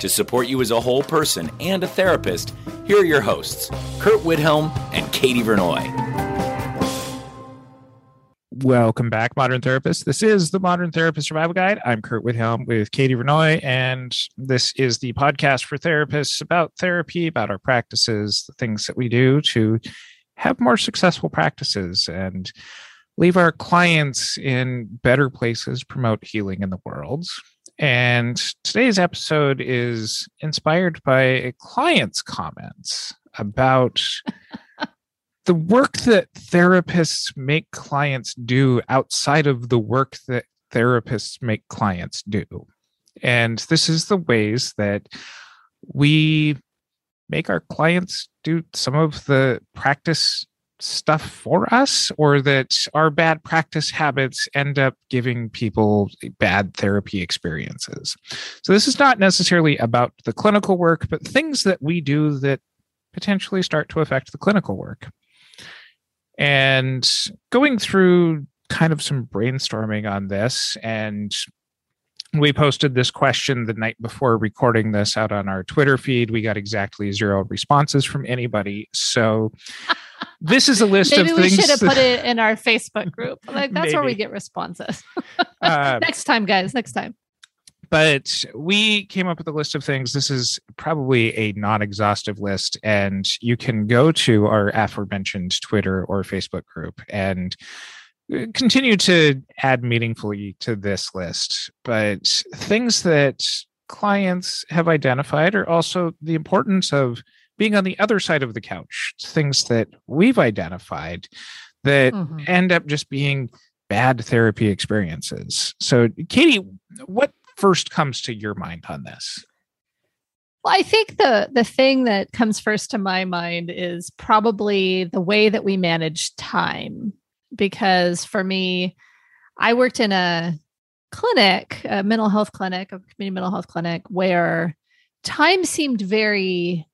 To support you as a whole person and a therapist, here are your hosts, Curt Widhalm and Katie Vernoy. Welcome back, Modern Therapist. This is the Modern Therapist Survival Guide. I'm Curt Widhalm with Katie Vernoy, and this is the podcast for therapists about therapy, about our practices, the things that we do to have more successful practices and leave our clients in better places, promote healing in the world. And today's episode is inspired by a client's comments about the work that therapists make clients do outside of the work that therapists make clients do. And this is the ways that we make our clients do some of the practice stuff for us, or that our bad practice habits end up giving people bad therapy experiences. So, this is not necessarily about the clinical work, but things that we do that potentially start to affect the clinical work and going through kind of some brainstorming on this and we posted this question the night before recording this out on our Twitter feed. We got exactly zero responses from anybody. So this is a list Maybe of we should have put it in our Facebook group. Like that's where we get responses. Uh, next time, guys. Next time. but we came up with a list of things. This is probably a non exhaustive list, and you can go to our aforementioned Twitter or Facebook group and continue to add meaningfully to this list. But things that clients have identified are also the importance of being on the other side of the couch, things that we've identified that Mhm. end up just being bad therapy experiences. So, Katie, what first comes to your mind on this? Well, I think the the thing that comes first to my mind is probably the way that we manage time. Because for me, I worked in a clinic, a mental health clinic, a community mental health clinic, where time seemed very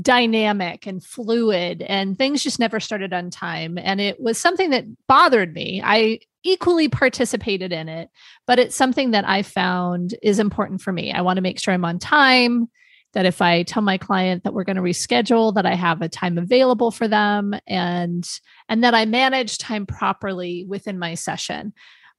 dynamic and fluid and things just never started on time. And it was something that bothered me. I equally participated in it but it's something that i found is important for me. I want to make sure i'm on time that if i tell my client that we're going to reschedule that i have a time available for them and and that i manage time properly within my session.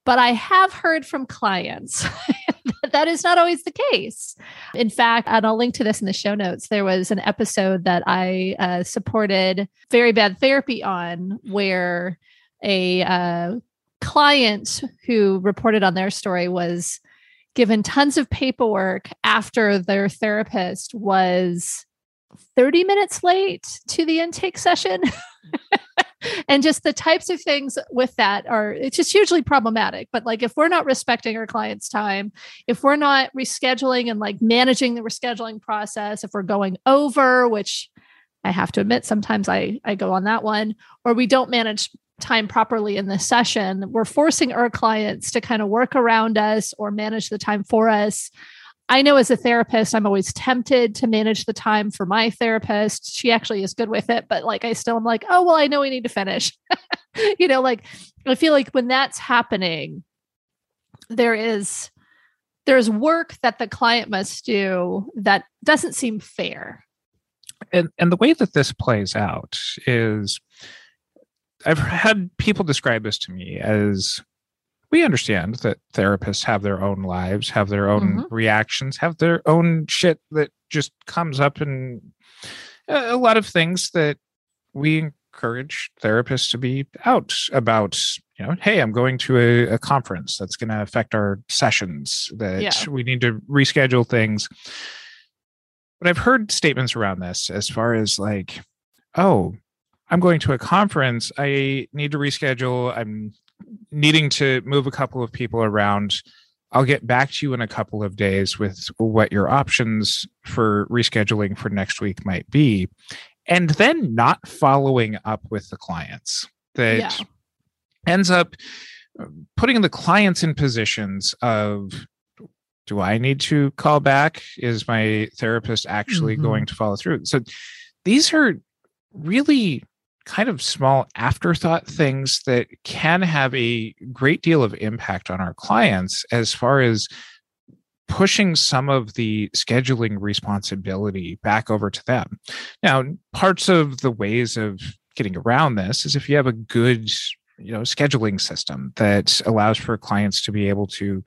But i have heard from clients that is not always the case. In fact, and I'll link to this in the show notes, there was an episode that I uh, supported very bad therapy on where a uh, client who reported on their story was given tons of paperwork after their therapist was 30 minutes late to the intake session. and just the types of things with that are it's just hugely problematic but like if we're not respecting our clients time if we're not rescheduling and like managing the rescheduling process if we're going over which i have to admit sometimes i i go on that one or we don't manage time properly in the session we're forcing our clients to kind of work around us or manage the time for us I know as a therapist, I'm always tempted to manage the time for my therapist. She actually is good with it, but like I still am like, oh, well, I know we need to finish. you know, like I feel like when that's happening, there is there's work that the client must do that doesn't seem fair. And and the way that this plays out is I've had people describe this to me as we understand that therapists have their own lives, have their own mm-hmm. reactions, have their own shit that just comes up and a uh, a lot of things that we encourage therapists to be out about. You know hey i'm going to a, a conference that's going to affect our sessions that Yeah. we need to reschedule things. But i've heard statements around this as far as like oh i'm going to a conference i need to reschedule i'm needing to move a couple of people around i'll get back to you in a couple of days with what your options for rescheduling for next week might be and then not following up with the clients that Yeah. ends up putting the clients in positions of do I need to call back? Is my therapist actually Mhm. going to follow through? So these are really kind of small afterthought things that can have a great deal of impact on our clients as far as pushing some of the scheduling responsibility back over to them. Now, parts of the ways of getting around this is if you have a good, you know, scheduling system that allows for clients to be able to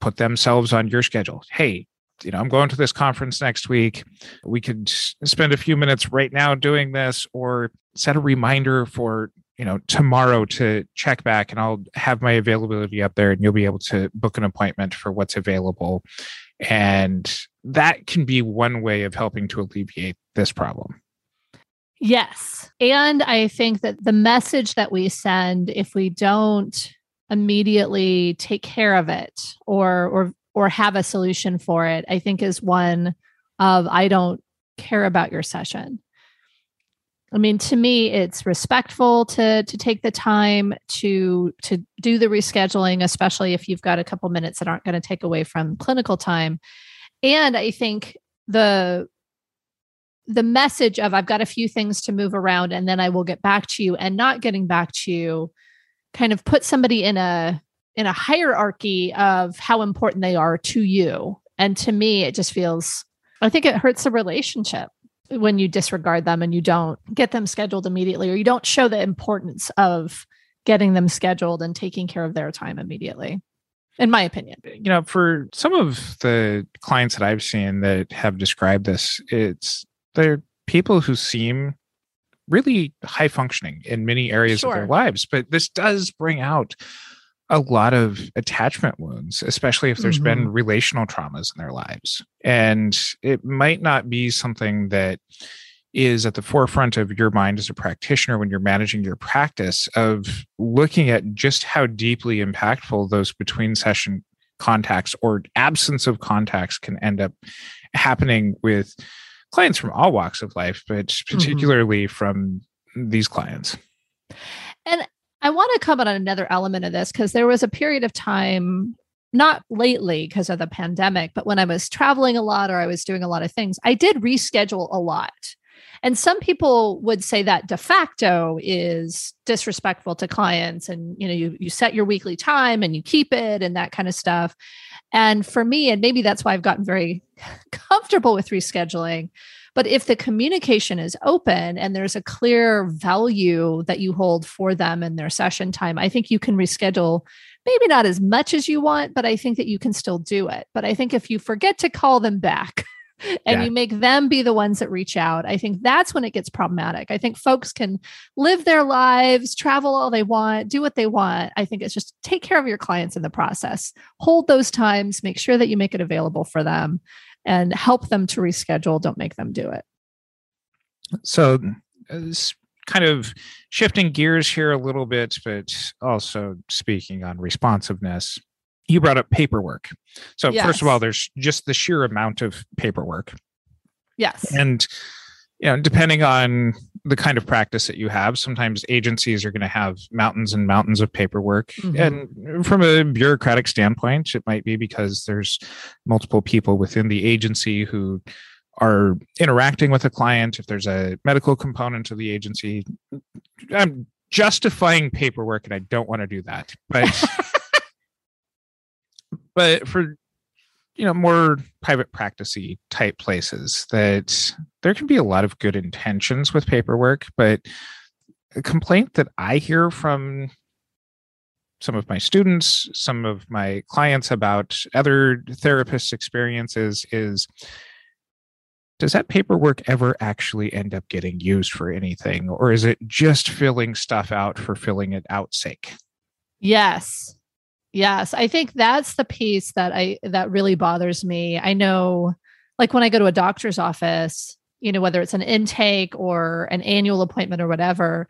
put themselves on your schedule. Hey, you know, I'm going to this conference next week. We could spend a few minutes right now doing this or set a reminder for, you know, tomorrow to check back and I'll have my availability up there and you'll be able to book an appointment for what's available. And that can be one way of helping to alleviate this problem. Yes. And I think that the message that we send, if we don't immediately take care of it or or or have a solution for it, I think is one of I don't care about your session. I mean, to me, it's respectful to to take the time to to do the rescheduling, especially if you've got a couple minutes that aren't going to take away from clinical time. And I think the the message of I've got a few things to move around and then I will get back to you and not getting back to you kind of put somebody in a in a hierarchy of how important they are to you. And to me, it just feels I think it hurts the relationship when you disregard them and you don't get them scheduled immediately or you don't show the importance of getting them scheduled and taking care of their time immediately. In my opinion. you know, for some of the clients that I've seen that have described this, it's they're people who seem really high functioning in many areas of their lives, but this does bring out a lot of attachment wounds, especially if there's been mm-hmm. relational traumas in their lives. And it might not be something that is at the forefront of your mind as a practitioner when you're managing your practice of looking at just how deeply impactful those between session contacts or absence of contacts can end up happening with clients from all walks of life, but mm-hmm. particularly from these clients. And I want to comment on another element of this because there was a period of time, not lately because of the pandemic, but when I was traveling a lot or I was doing a lot of things, I did reschedule a lot. And some people would say that de facto is disrespectful to clients and you know you you set your weekly time and you keep it and that kind of stuff. And for me and maybe that's why I've gotten very comfortable with rescheduling but if the communication is open and there's a clear value that you hold for them in their session time, I think you can reschedule maybe not as much as you want, but I think that you can still do it. But I think if you forget to call them back and Yeah. you make them be the ones that reach out, I think that's when it gets problematic. I think folks can live their lives, travel all they want, do what they want. I think it's just take care of your clients in the process, hold those times, make sure that you make it available for them and help them to reschedule. Don't make them do it. So, uh, kind of shifting gears here a little bit, but also speaking on responsiveness, you brought up paperwork. So, first of all, there's just the sheer amount of paperwork. Yes. And you know, depending on the kind of practice that you have, sometimes agencies are going to have mountains and mountains of paperwork. Mhm. And from a bureaucratic standpoint, it might be because there's multiple people within the agency who are interacting with a client. If there's a medical component to the agency, I'm justifying paperwork and I don't want to do that. But but for you know more private practicey type places that there can be a lot of good intentions with paperwork but a complaint that i hear from some of my students some of my clients about other therapists experiences is does that paperwork ever actually end up getting used for anything or is it just filling stuff out for filling it out sake? Yes. Yes. I think that's the piece that i that really bothers me. I know like when i go to a doctor's office you know whether it's an intake or an annual appointment or whatever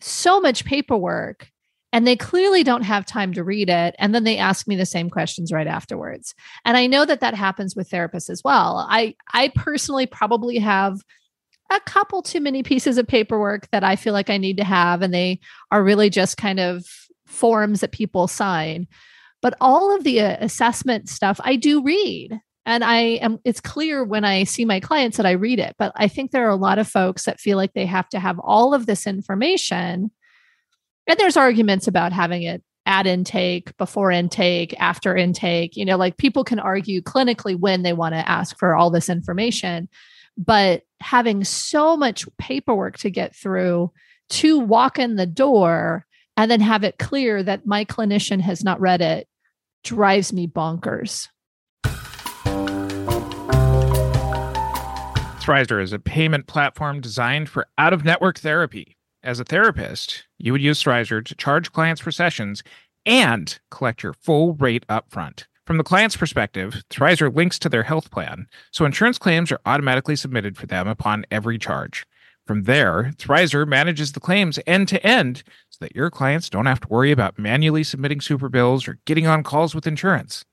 so much paperwork and they clearly don't have time to read it and then they ask me the same questions right afterwards. And i know that that happens with therapists as well. I i personally probably have a couple too many pieces of paperwork that i feel like i need to have and they are really just kind of forms that people sign. But all of the uh, assessment stuff i do read and i am it's clear when i see my clients that i read it but i think there are a lot of folks that feel like they have to have all of this information and there's arguments about having it at intake, before intake, after intake. You know, like people can argue clinically when they want to ask for all this information, but having so much paperwork to get through to walk in the door and then have it clear that my clinician has not read it drives me bonkers. Thrizer is a payment platform designed for out of network therapy. As a therapist, you would use Thrizer to charge clients for sessions and collect your full rate upfront. From the client's perspective, Thrizer links to their health plan, so insurance claims are automatically submitted for them upon every charge. From there, Thrizer manages the claims end to end so that your clients don't have to worry about manually submitting super bills or getting on calls with insurance.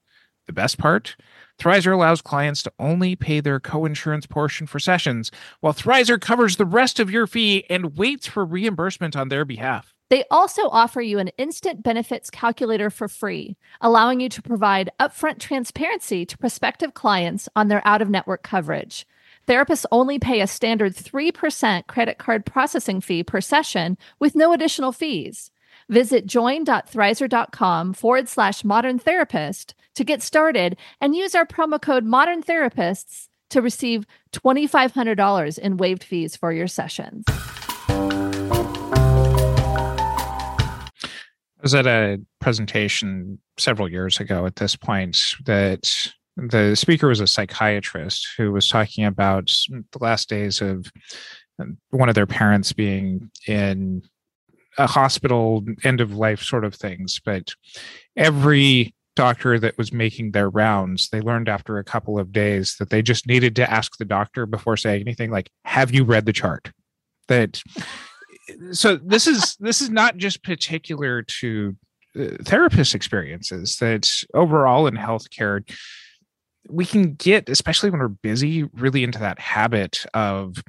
The best part? Thrizer allows clients to only pay their co-insurance portion for sessions, while Thrizer covers the rest of your fee and waits for reimbursement on their behalf. They also offer you an instant benefits calculator for free, allowing you to provide upfront transparency to prospective clients on their out of network coverage. Therapists only pay a standard 3% credit card processing fee per session with no additional fees. Visit join.thrizer.com forward slash modern therapist to get started and use our promo code modern therapists to receive $2,500 in waived fees for your sessions. I was at a presentation several years ago at this point that the speaker was a psychiatrist who was talking about the last days of um, one of their parents being in a hospital end of life sort of things but every doctor that was making their rounds they learned after a couple of days that they just needed to ask the doctor before saying anything like have you read the chart? That so this is this is not just particular to uh, therapist experiences that overall in healthcare we can get especially when we're busy really into that habit of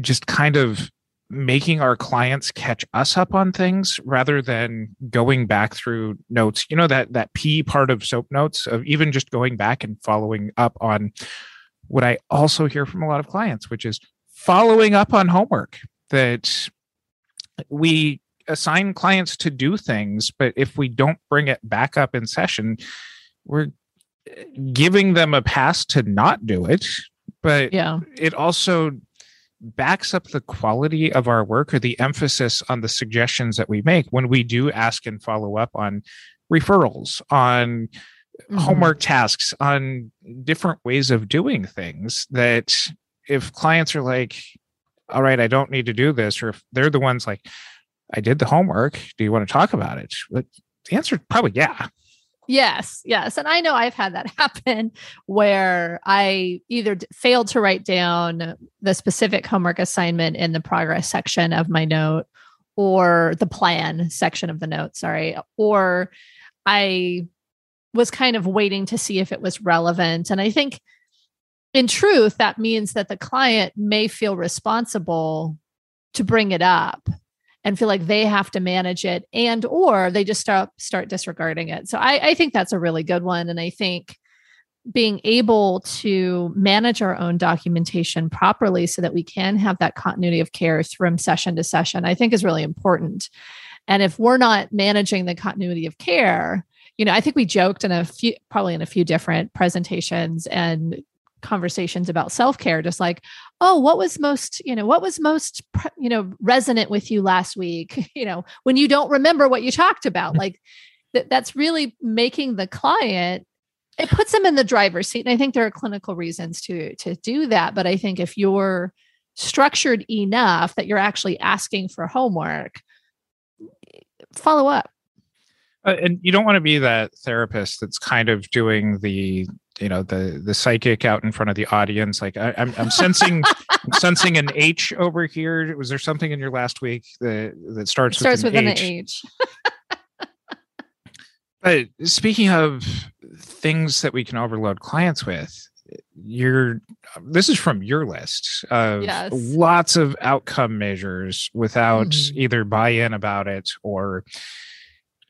just kind of making our clients catch us up on things rather than going back through notes. You know that that p part of soap notes of even just going back and following up on what i also hear from a lot of clients which is following up on homework that we assign clients to do things but if we don't bring it back up in session we're eh, giving them a pass to not do it. But yeah. it also backs up the quality of our work or the emphasis on the suggestions that we make when we do ask and follow up on referrals, on mm-hmm. homework tasks, on different ways of doing things. That if clients are like, all right, I don't need to do this, or if they're the ones like, I did the homework, do you want to talk about it? But the answer is probably yeah. Yes, yes. And I know I've had that happen where I either failed to write down the specific homework assignment in the progress section of my note or the plan section of the note, sorry, or I was kind of waiting to see if it was relevant. And I think in truth, that means that the client may feel responsible to bring it up and feel like they have to manage it and or they just start start disregarding it. So I, I think that's a really good one. And i think being able to manage our own documentation properly so that we can have that continuity of care from session to session i think is really important. And if we're not managing the continuity of care you know i think we joked in a few probably in a few different presentations and conversations about self-care just like oh what was most you know what was most you know resonant with you last week? You know when you don't remember what you talked about. Like th- that's really making the client it puts them in the driver's seat and i think there are clinical reasons to to do that but i think if you're structured enough that you're actually asking for homework follow up. Uh, and you don't want to be that therapist that's kind of doing the you know the the psychic out in front of the audience like I, am I'm, I'm sensing I'm sensing an h over here was there something in your last week that that starts, it starts with, an an H? H. but speaking of things that we can overload clients with you're this is from your list of Yes. lots of outcome measures without Mhm. either buy-in about it or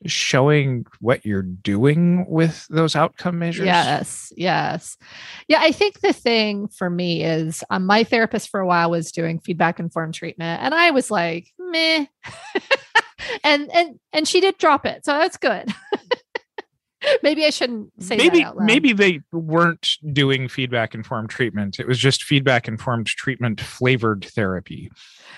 showing what you're doing with those outcome measures Yes, yes. Yeah, I think the thing for me is um, my therapist for a while was doing feedback informed treatment, and I was like, meh. and and and she did drop it, so that's good. maybe I shouldn't say maybe maybe they weren't doing feedback informed treatment. It was just feedback informed treatment flavored therapy.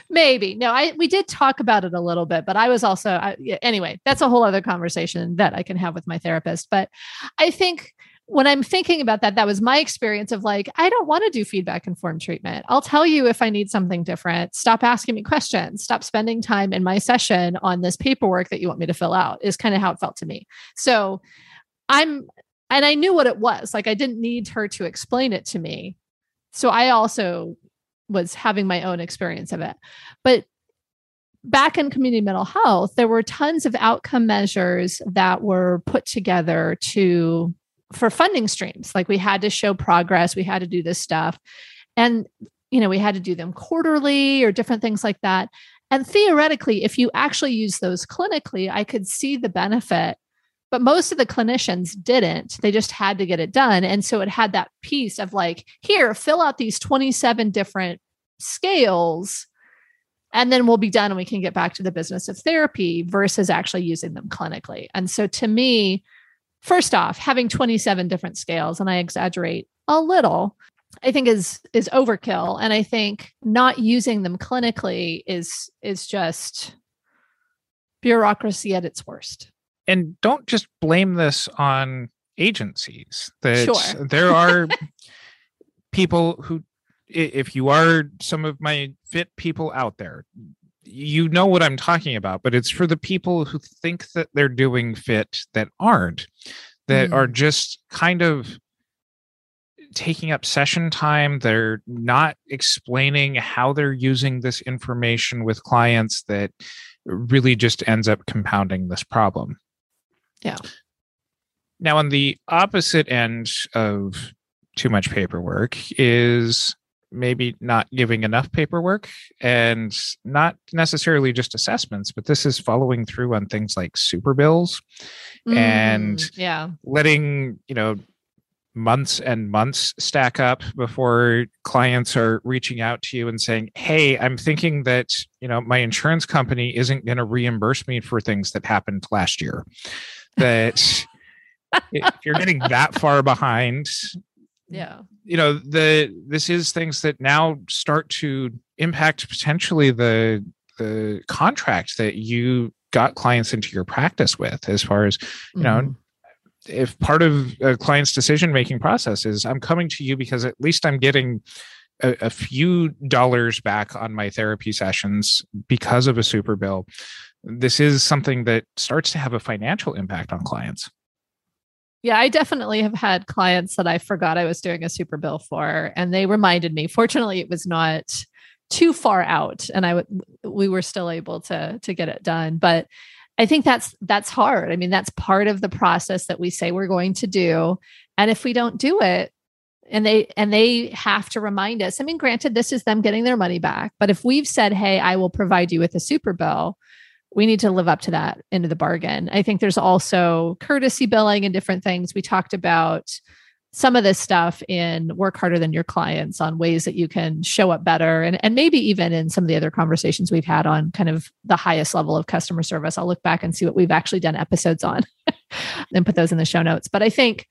Maybe. No i we did talk about it a little bit but i was also I, anyway that's a whole other conversation that i can have with my therapist. But i think when i'm thinking about that that was my experience of like i don't want to do feedback informed treatment. I'll tell you if i need something different. Stop asking me questions. Stop spending time in my session on this paperwork that you want me to fill out is kind of how it felt to me. So i'm and i knew what it was like i didn't need her to explain it to me so i also was having my own experience of it. But back in community mental health, there were tons of outcome measures that were put together to for funding streams. Like we had to show progress, we had to do this stuff. And you know, we had to do them quarterly or different things like that. And theoretically, if you actually use those clinically, I could see the benefit but most of the clinicians didn't. They just had to get it done. And so it had that piece of like here fill out these 27 different scales and then we'll be done and we can get back to the business of therapy versus actually using them clinically. And so to me first off having 27 different scales and i exaggerate a little i think is is overkill. And i think not using them clinically is is just bureaucracy at its worst and don't just blame this on agencies. That Sure. there are people who if you are some of my fit people out there you know what i'm talking about but it's for the people who think that they're doing fit that aren't that are mm. just kind of taking up session time. They're not explaining how they're using this information with clients that really just ends up compounding this problem Yeah. now on the opposite end of too much paperwork is maybe not giving enough paperwork and not necessarily just assessments but this is following through on things like super bills And- Mm, yeah letting you know months and months stack up before clients are reaching out to you and saying hey i'm thinking that you know my insurance company isn't going to reimburse me for things that happened last year that if you're getting that far behind yeah you know the this is things that now start to impact potentially the the contract that you got clients into your practice with as far as you know Mhm. if part of a client's decision making process is i'm coming to you because at least i'm getting a, a few dollars back on my therapy sessions because of a super bill this is something that starts to have a financial impact on clients Yeah, I definitely have had clients that I forgot I was doing a super bill for, and they reminded me. Fortunately, it was not too far out, and I would we were still able to to get it done. But I think that's that's hard. I mean, that's part of the process that we say we're going to do, and if we don't do it, and they and they have to remind us. I mean, granted, this is them getting their money back, but if we've said, "Hey, I will provide you with a super bill," we need to live up to that end of the bargain. I think there's also courtesy billing and different things. We talked about some of this stuff in Work Harder Than Your Clients on ways that you can show up better. And, and maybe even in some of the other conversations we've had on kind of the highest level of customer service. I'll look back and see what we've actually done episodes on and put those in the show notes. But I think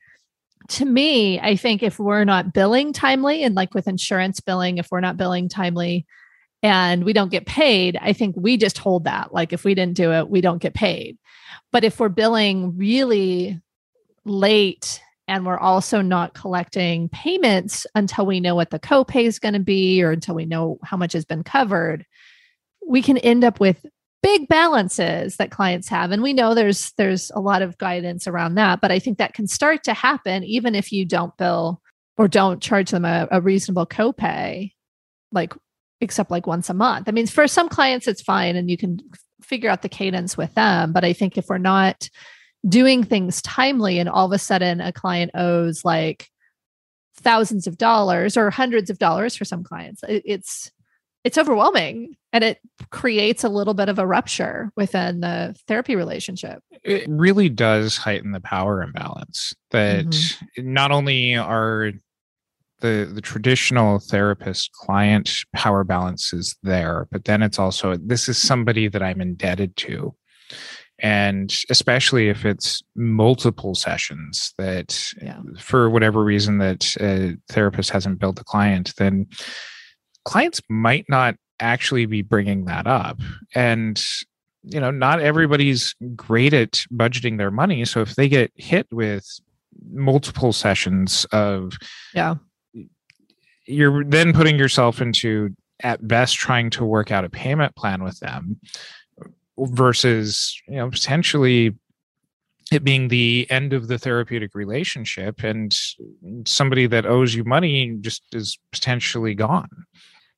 to me, I think if we're not billing timely and like with insurance billing, if we're not billing timely, and we don't get paid, I think we just hold that. Like if we didn't do it, we don't get paid. But if we're billing really late and we're also not collecting payments until we know what the copay is going to be or until we know how much has been covered we can end up with big balances that clients have. And we know there's there's a lot of guidance around that but i think that can start to happen even if you don't bill or don't charge them a, a reasonable copay like except like once a month. I mean for some clients it's fine and you can figure out the cadence with them but i think if we're not doing things timely and all of a sudden a client owes like thousands of dollars or hundreds of dollars for some clients it's it's overwhelming and it creates a little bit of a rupture within the therapy relationship it really does heighten the power imbalance that mm-hmm. not only are the the traditional therapist client power balance is there but then it's also this is somebody that i'm indebted to and especially if it's multiple sessions that yeah. for whatever reason that a therapist hasn't billed the client then clients might not actually be bringing that up. And you know not everybody's great at budgeting their money. So if they get hit with multiple sessions of yeah. you're then putting yourself into at best trying to work out a payment plan with them versus you know potentially it being the end of the therapeutic relationship and somebody that owes you money just is potentially gone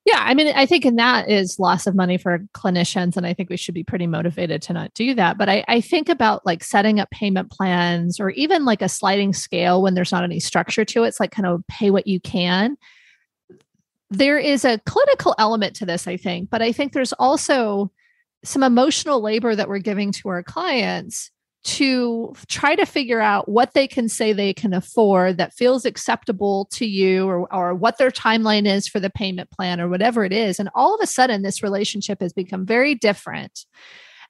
yeah i mean i think in that is loss of money for clinicians and i think we should be pretty motivated to not do that. But i, I think about like setting up payment plans or even like a sliding scale when there's not any structure to it. It's like kind of pay what you can. There is a clinical element to this i think but i think there's also some emotional labor that we're giving to our clients to try to figure out what they can say they can afford that feels acceptable to you or, or what their timeline is for the payment plan or whatever it is. And all of a sudden, this relationship has become very different.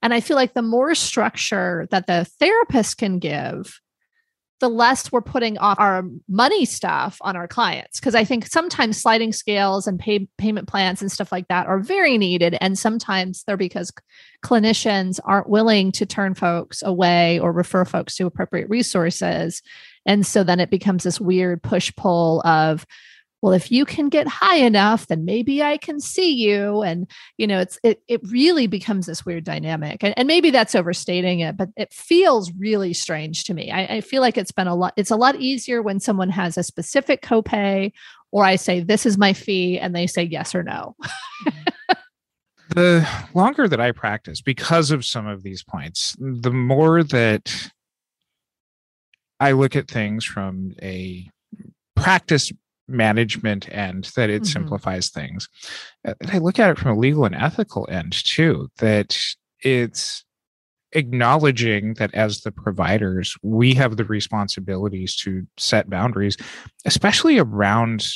And I feel like the more structure that the therapist can give, the less we're putting off our money stuff on our clients. Because I think sometimes sliding scales and pay, payment plans and stuff like that are very needed. And sometimes they're because clinicians aren't willing to turn folks away or refer folks to appropriate resources. And so then it becomes this weird push pull of, well if you can get high enough then maybe i can see you. And you know it's it, it really becomes this weird dynamic. And, and maybe that's overstating it but it feels really strange to me. I, I feel like it's been a lot it's a lot easier when someone has a specific copay or i say this is my fee and they say yes or no. Mm-hmm. The longer that i practice because of some of these points the more that i look at things from a practice management end that it mm-hmm. simplifies things. And I look at it from a legal and ethical end too, that it's acknowledging that as the providers, we have the responsibilities to set boundaries, especially around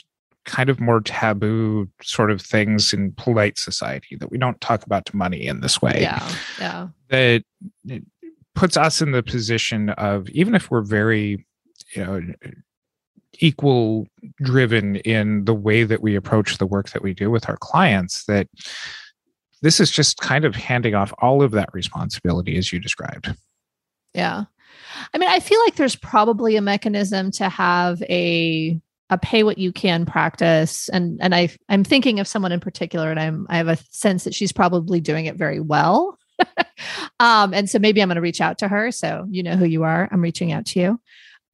kind of more taboo sort of things in polite society that we don't talk about money in this way. Yeah. Yeah. That puts us in the position of even if we're very you know equal driven in the way that we approach the work that we do with our clients that this is just kind of handing off all of that responsibility as you described. Yeah. I mean i feel like there's probably a mechanism to have a a pay what you can practice. And and i i'm thinking of someone in particular and i'm i have a sense that she's probably doing it very well. Um and so maybe i'm going to reach out to her. So you know who you are. I'm reaching out to you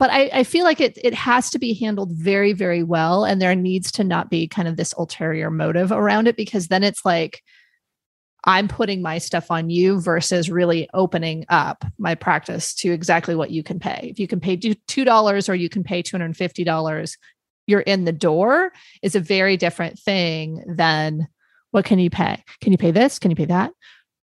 but I, I, feel like it it has to be handled very very well and there needs to not be kind of this ulterior motive around it because then it's like i'm putting my stuff on you versus really opening up my practice to exactly what you can pay. If you can pay two dollars or you can pay $250 you're in the door is a very different thing than what can you pay? Can you pay this? Can you pay that?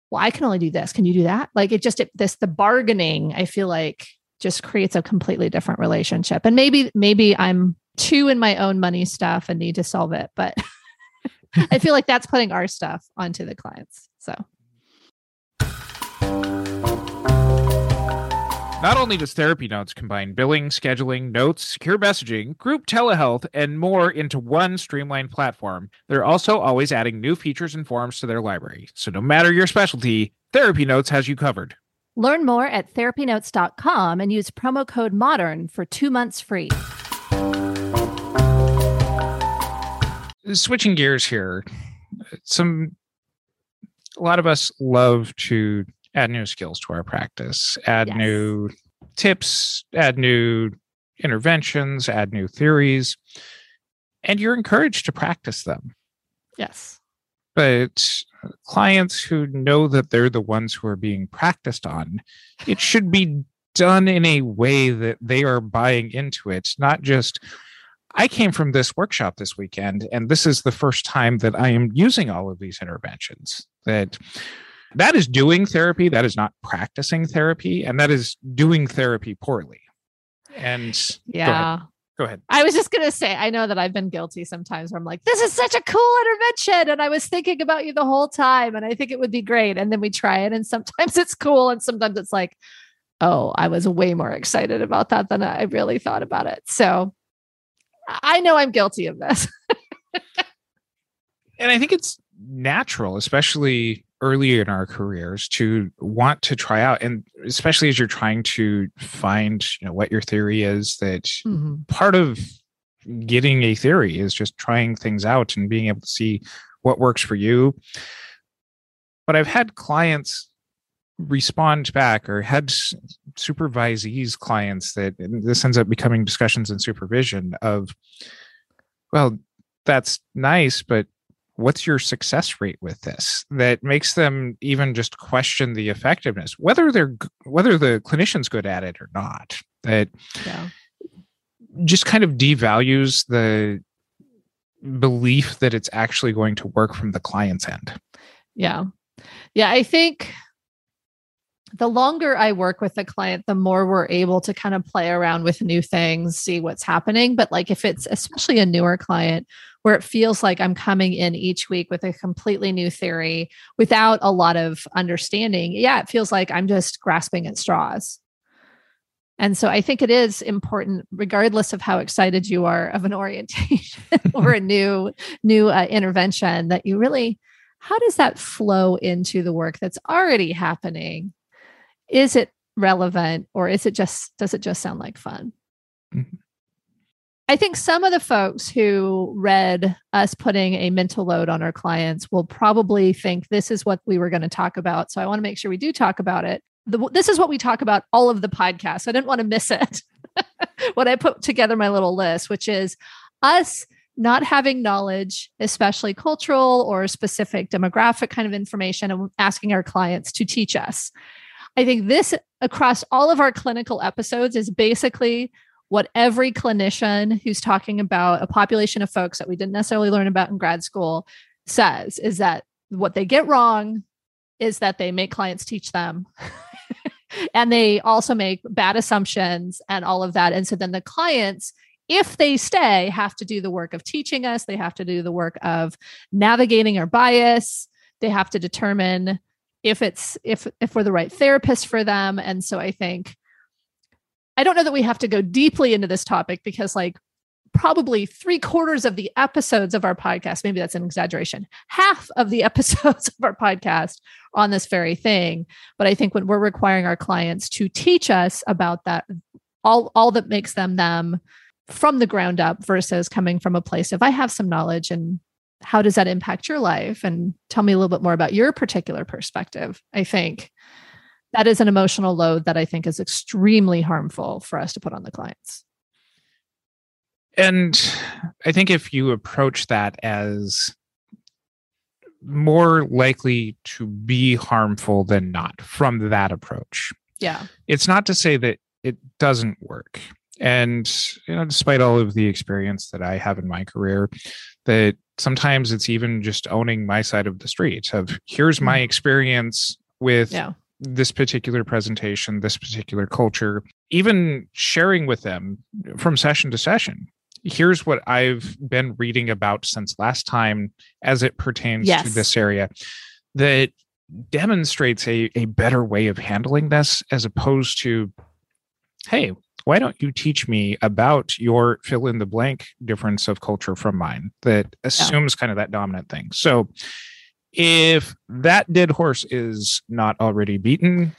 Well i can only do this. Can you do that? Like it just it, this the bargaining i feel like just creates a completely different relationship. And maybe, maybe I'm too in my own money stuff and need to solve it, but I feel like that's putting our stuff onto the clients. So. Not only does Therapy Notes combine billing, scheduling, notes, secure messaging, group telehealth, and more into one streamlined platform, they're also always adding new features and forms to their library. So no matter your specialty, Therapy Notes has you covered. Learn more at therapynotes.com and use promo code MODERN for two months free. Switching gears here, some a lot of us love to add new skills to our practice, add Yes. new tips, add new interventions, add new theories, and you're encouraged to practice them. Yes. But clients who know that they're the ones who are being practiced on, it should be done in a way that they are buying into it, not just I came from this workshop this weekend, and this is the first time that I am using all of these interventions. That that is doing therapy, that is not practicing therapy, and that is doing therapy poorly. And Yeah. Go ahead. I was just going to say, I know that I've been guilty sometimes where I'm like, this is such a cool intervention. And I was thinking about you the whole time. And I think it would be great. And then we try it. And sometimes it's cool. And sometimes it's like, oh, I was way more excited about that than I really thought about it. So I know I'm guilty of this. and I think it's natural, especially early in our careers, to want to try out, and especially as you're trying to find, you know, what your theory is. That mm-hmm. part of getting a theory is just trying things out and being able to see what works for you. But I've had clients respond back or had supervisees clients that and this ends up becoming discussions and supervision of well that's nice but what's your success rate with this that makes them even just question the effectiveness whether they're whether the clinician's good at it or not that Yeah. just kind of devalues the belief that it's actually going to work from the client's end Yeah. Yeah. I think the longer I work with the client, the more we're able to kind of play around with new things, see what's happening. But like if it's especially a newer client where it feels like I'm coming in each week with a completely new theory without a lot of understanding, yeah, it feels like I'm just grasping at straws. And so I think it is important, regardless of how excited you are of an orientation or a new new uh, intervention, that you really how does that flow into the work that's already happening? Is it relevant or is it just does it just sound like fun? Mhm. I think some of the folks who read us putting a mental load on our clients will probably think this is what we were going to talk about. So I want to make sure we do talk about it. The, this is what we talk about all of the podcasts. I didn't want to miss it when I put together my little list, which is us not having knowledge, especially cultural or specific demographic kind of information, and asking our clients to teach us. I think this across all of our clinical episodes is basically what every clinician who's talking about a population of folks that we didn't necessarily learn about in grad school says is that what they get wrong is that they make clients teach them. and they also make bad assumptions and all of that. And so then the clients if they stay, have to do the work of teaching us. They have to do the work of navigating our bias. They have to determine if it's if if we're the right therapist for them. And so I think I don't know that we have to go deeply into this topic because like probably three quarters of the episodes of our podcast, maybe that's an exaggeration, half of the episodes of our podcast on this very thing. But I think when we're requiring our clients to teach us about that, all all that makes them them from the ground up versus coming from a place of I have some knowledge and how does that impact your life and tell me a little bit more about your particular perspective. I think that is an emotional load that I think is extremely harmful for us to put on the clients. And I think if you approach that as more likely to be harmful than not from that approach, Yeah. it's not to say that it doesn't work. And you know, despite all of the experience that I have in my career, that sometimes it's even just owning my side of the street of here's my mm-hmm. experience with Yeah. This particular presentation, this particular culture, even sharing with them from session to session. Here's what I've been reading about since last time as it pertains to this area that demonstrates a, a better way of handling this as opposed to, hey, why don't you teach me about your fill in the blank difference of culture from mine that assumes kind of that dominant thing? So if that dead horse is not already beaten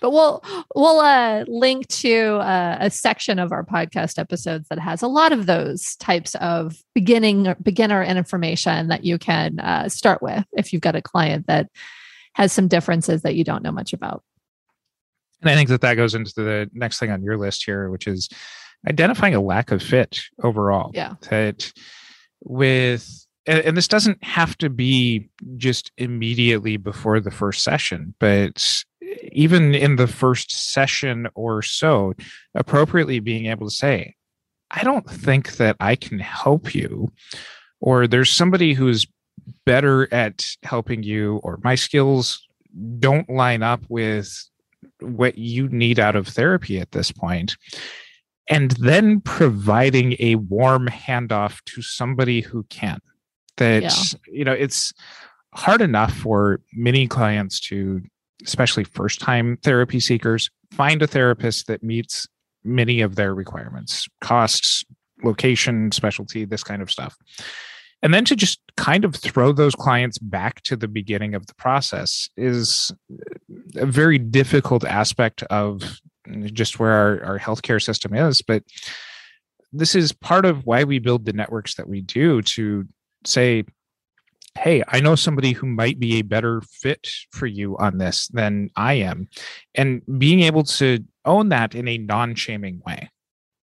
but we'll we'll uh, link to uh, a section of our podcast episodes that has a lot of those types of beginning beginner information that you can uh, start with if you've got a client that has some differences that you don't know much about. And I think that that goes into the next thing on your list here, which is identifying a lack of fit overall. Yeah. That with and, this doesn't have to be just immediately before the first session, but even in the first session or so, appropriately being able to say, I don't think that I can help you, or there's somebody who's better at helping you, or my skills don't line up with what you need out of therapy at this point and then providing a warm handoff to somebody who can that yeah. you know it's hard enough for many clients to especially first time therapy seekers find a therapist that meets many of their requirements costs location specialty this kind of stuff and then to just kind of throw those clients back to the beginning of the process is a very difficult aspect of just where our, our healthcare system is but this is part of why we build the networks that we do to say hey i know somebody who might be a better fit for you on this than i am and being able to own that in a non-shaming way.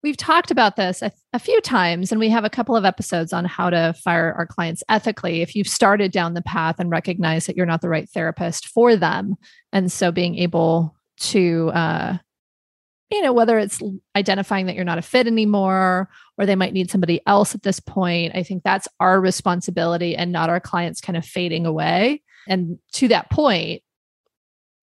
We've talked about this a, a, few times and we have a couple of episodes on how to fire our clients ethically if you've started down the path and recognize that you're not the right therapist for them. And so being able to uh, you know, whether it's identifying that you're not a fit anymore or they might need somebody else at this point, I think that's our responsibility and not our clients kind of fading away. And to that point,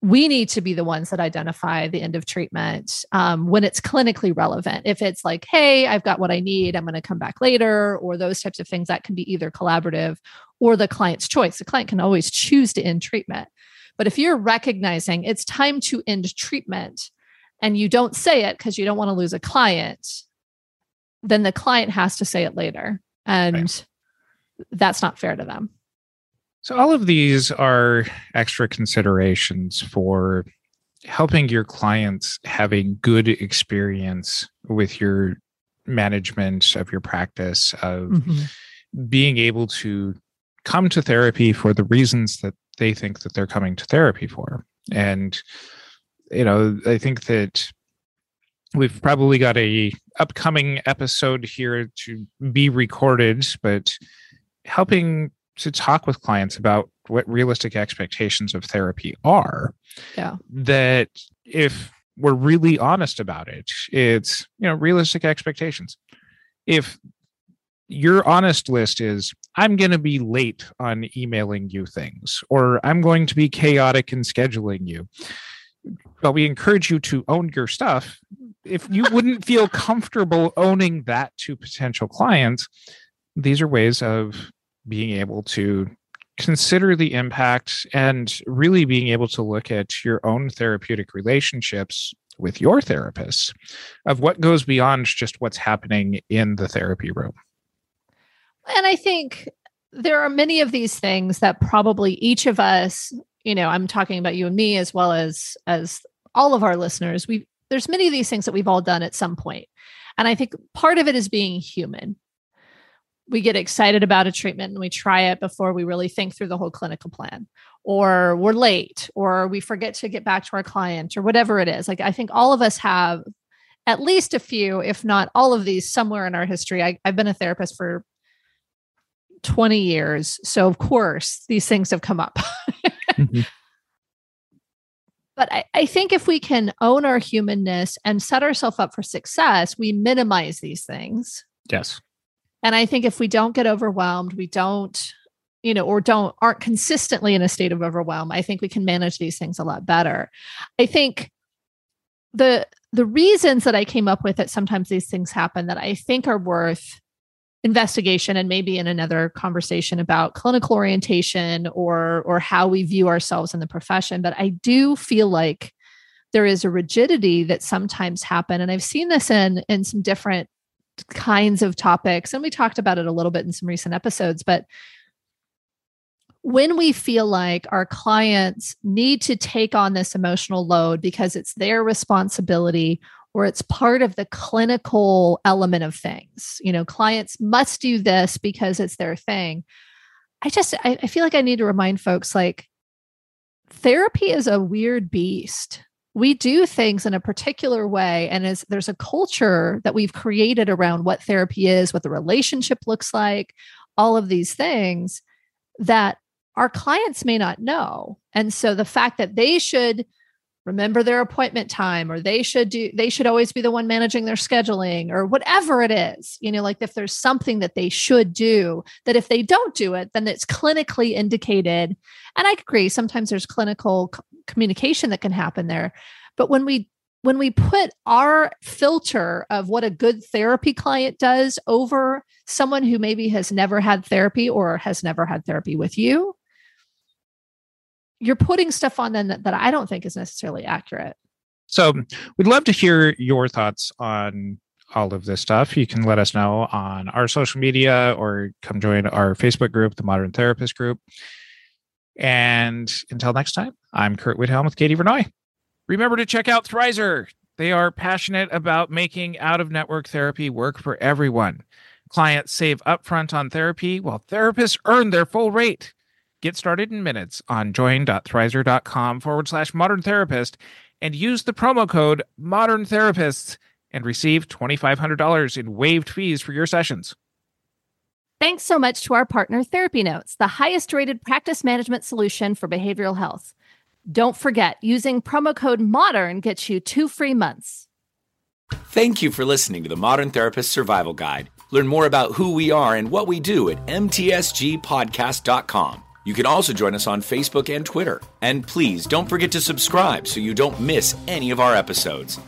we need to be the ones that identify the end of treatment um, when it's clinically relevant. If it's like, hey, I've got what I need, I'm going to come back later, or those types of things, that can be either collaborative or the client's choice. The client can always choose to end treatment. But if you're recognizing it's time to end treatment, and you don't say it because you don't want to lose a client, then the client has to say it later. And right. that's not fair to them. So, all of these are extra considerations for helping your clients have a good experience with your management of your practice, of mm-hmm. being able to come to therapy for the reasons that they think that they're coming to therapy for. And you know, I think that we've probably got a upcoming episode here to be recorded, but helping to talk with clients about what realistic expectations of therapy are. Yeah. That if we're really honest about it, it's, you know, realistic expectations. If your honest list is I'm going to be late on emailing you things, or I'm going to be chaotic in scheduling you but we encourage you to own your stuff. If you wouldn't feel comfortable owning that to potential clients, these are ways of being able to consider the impact and really being able to look at your own therapeutic relationships with your therapist of what goes beyond just what's happening in the therapy room. And I think there are many of these things that probably each of us you know i'm talking about you and me as well as as all of our listeners we there's many of these things that we've all done at some point. And i think part of it is being human. We get excited about a treatment and we try it before we really think through the whole clinical plan. Or we're late or we forget to get back to our client or whatever it is. Like i think all of us have at least a few if not all of these somewhere in our history. I, i've been a therapist for 20 years so of course these things have come up Mm-hmm. But I, I think if we can own our humanness and set ourselves up for success, we minimize these things. Yes. And I think if we don't get overwhelmed, we don't, you know, or don't aren't consistently in a state of overwhelm, I think we can manage these things a lot better. I think the the reasons that I came up with that sometimes these things happen that I think are worth investigation and maybe in another conversation about clinical orientation or or how we view ourselves in the profession. But i do feel like there is a rigidity that sometimes happen. And i've seen this in in some different kinds of topics. And we talked about it a little bit in some recent episodes, but when we feel like our clients need to take on this emotional load because it's their responsibility or it's part of the clinical element of things, you know, clients must do this because it's their thing. I just, I, I feel like I need to remind folks like therapy is a weird beast. We do things in a particular way and as there's a culture that we've created around what therapy is what the relationship looks like all of these things that our clients may not know. And so the fact that they should remember their appointment time or they should do they should always be the one managing their scheduling or whatever it is you know like if there's something that they should do that if they don't do it then it's clinically indicated. And i agree sometimes there's clinical communication that can happen there. But when we when we put our filter of what a good therapy client does over someone who maybe has never had therapy or has never had therapy with you you're putting stuff on them that, that I don't think is necessarily accurate. So we'd love to hear your thoughts on all of this stuff. You can let us know on our social media or come join our Facebook group, the Modern Therapist Group. And until next time, I'm Curt Widhalm with Katie Vernoy. Remember to check out Thrizer. They are passionate about making out of network therapy work for everyone. Clients save upfront on therapy while therapists earn their full rate. Get started in minutes on join.thrizer.com forward slash modern therapist and use the promo code modern therapists and receive $2,500 in waived fees for your sessions. Thanks so much to our partner, Therapy Notes, the highest rated practice management solution for behavioral health. Don't forget, using promo code MODERN gets you two free months. Thank you for listening to the Modern Therapist Survival Guide. Learn more about who we are and what we do at mtsgpodcast.com. You can also join us on Facebook and Twitter. And please don't forget to subscribe so you don't miss any of our episodes.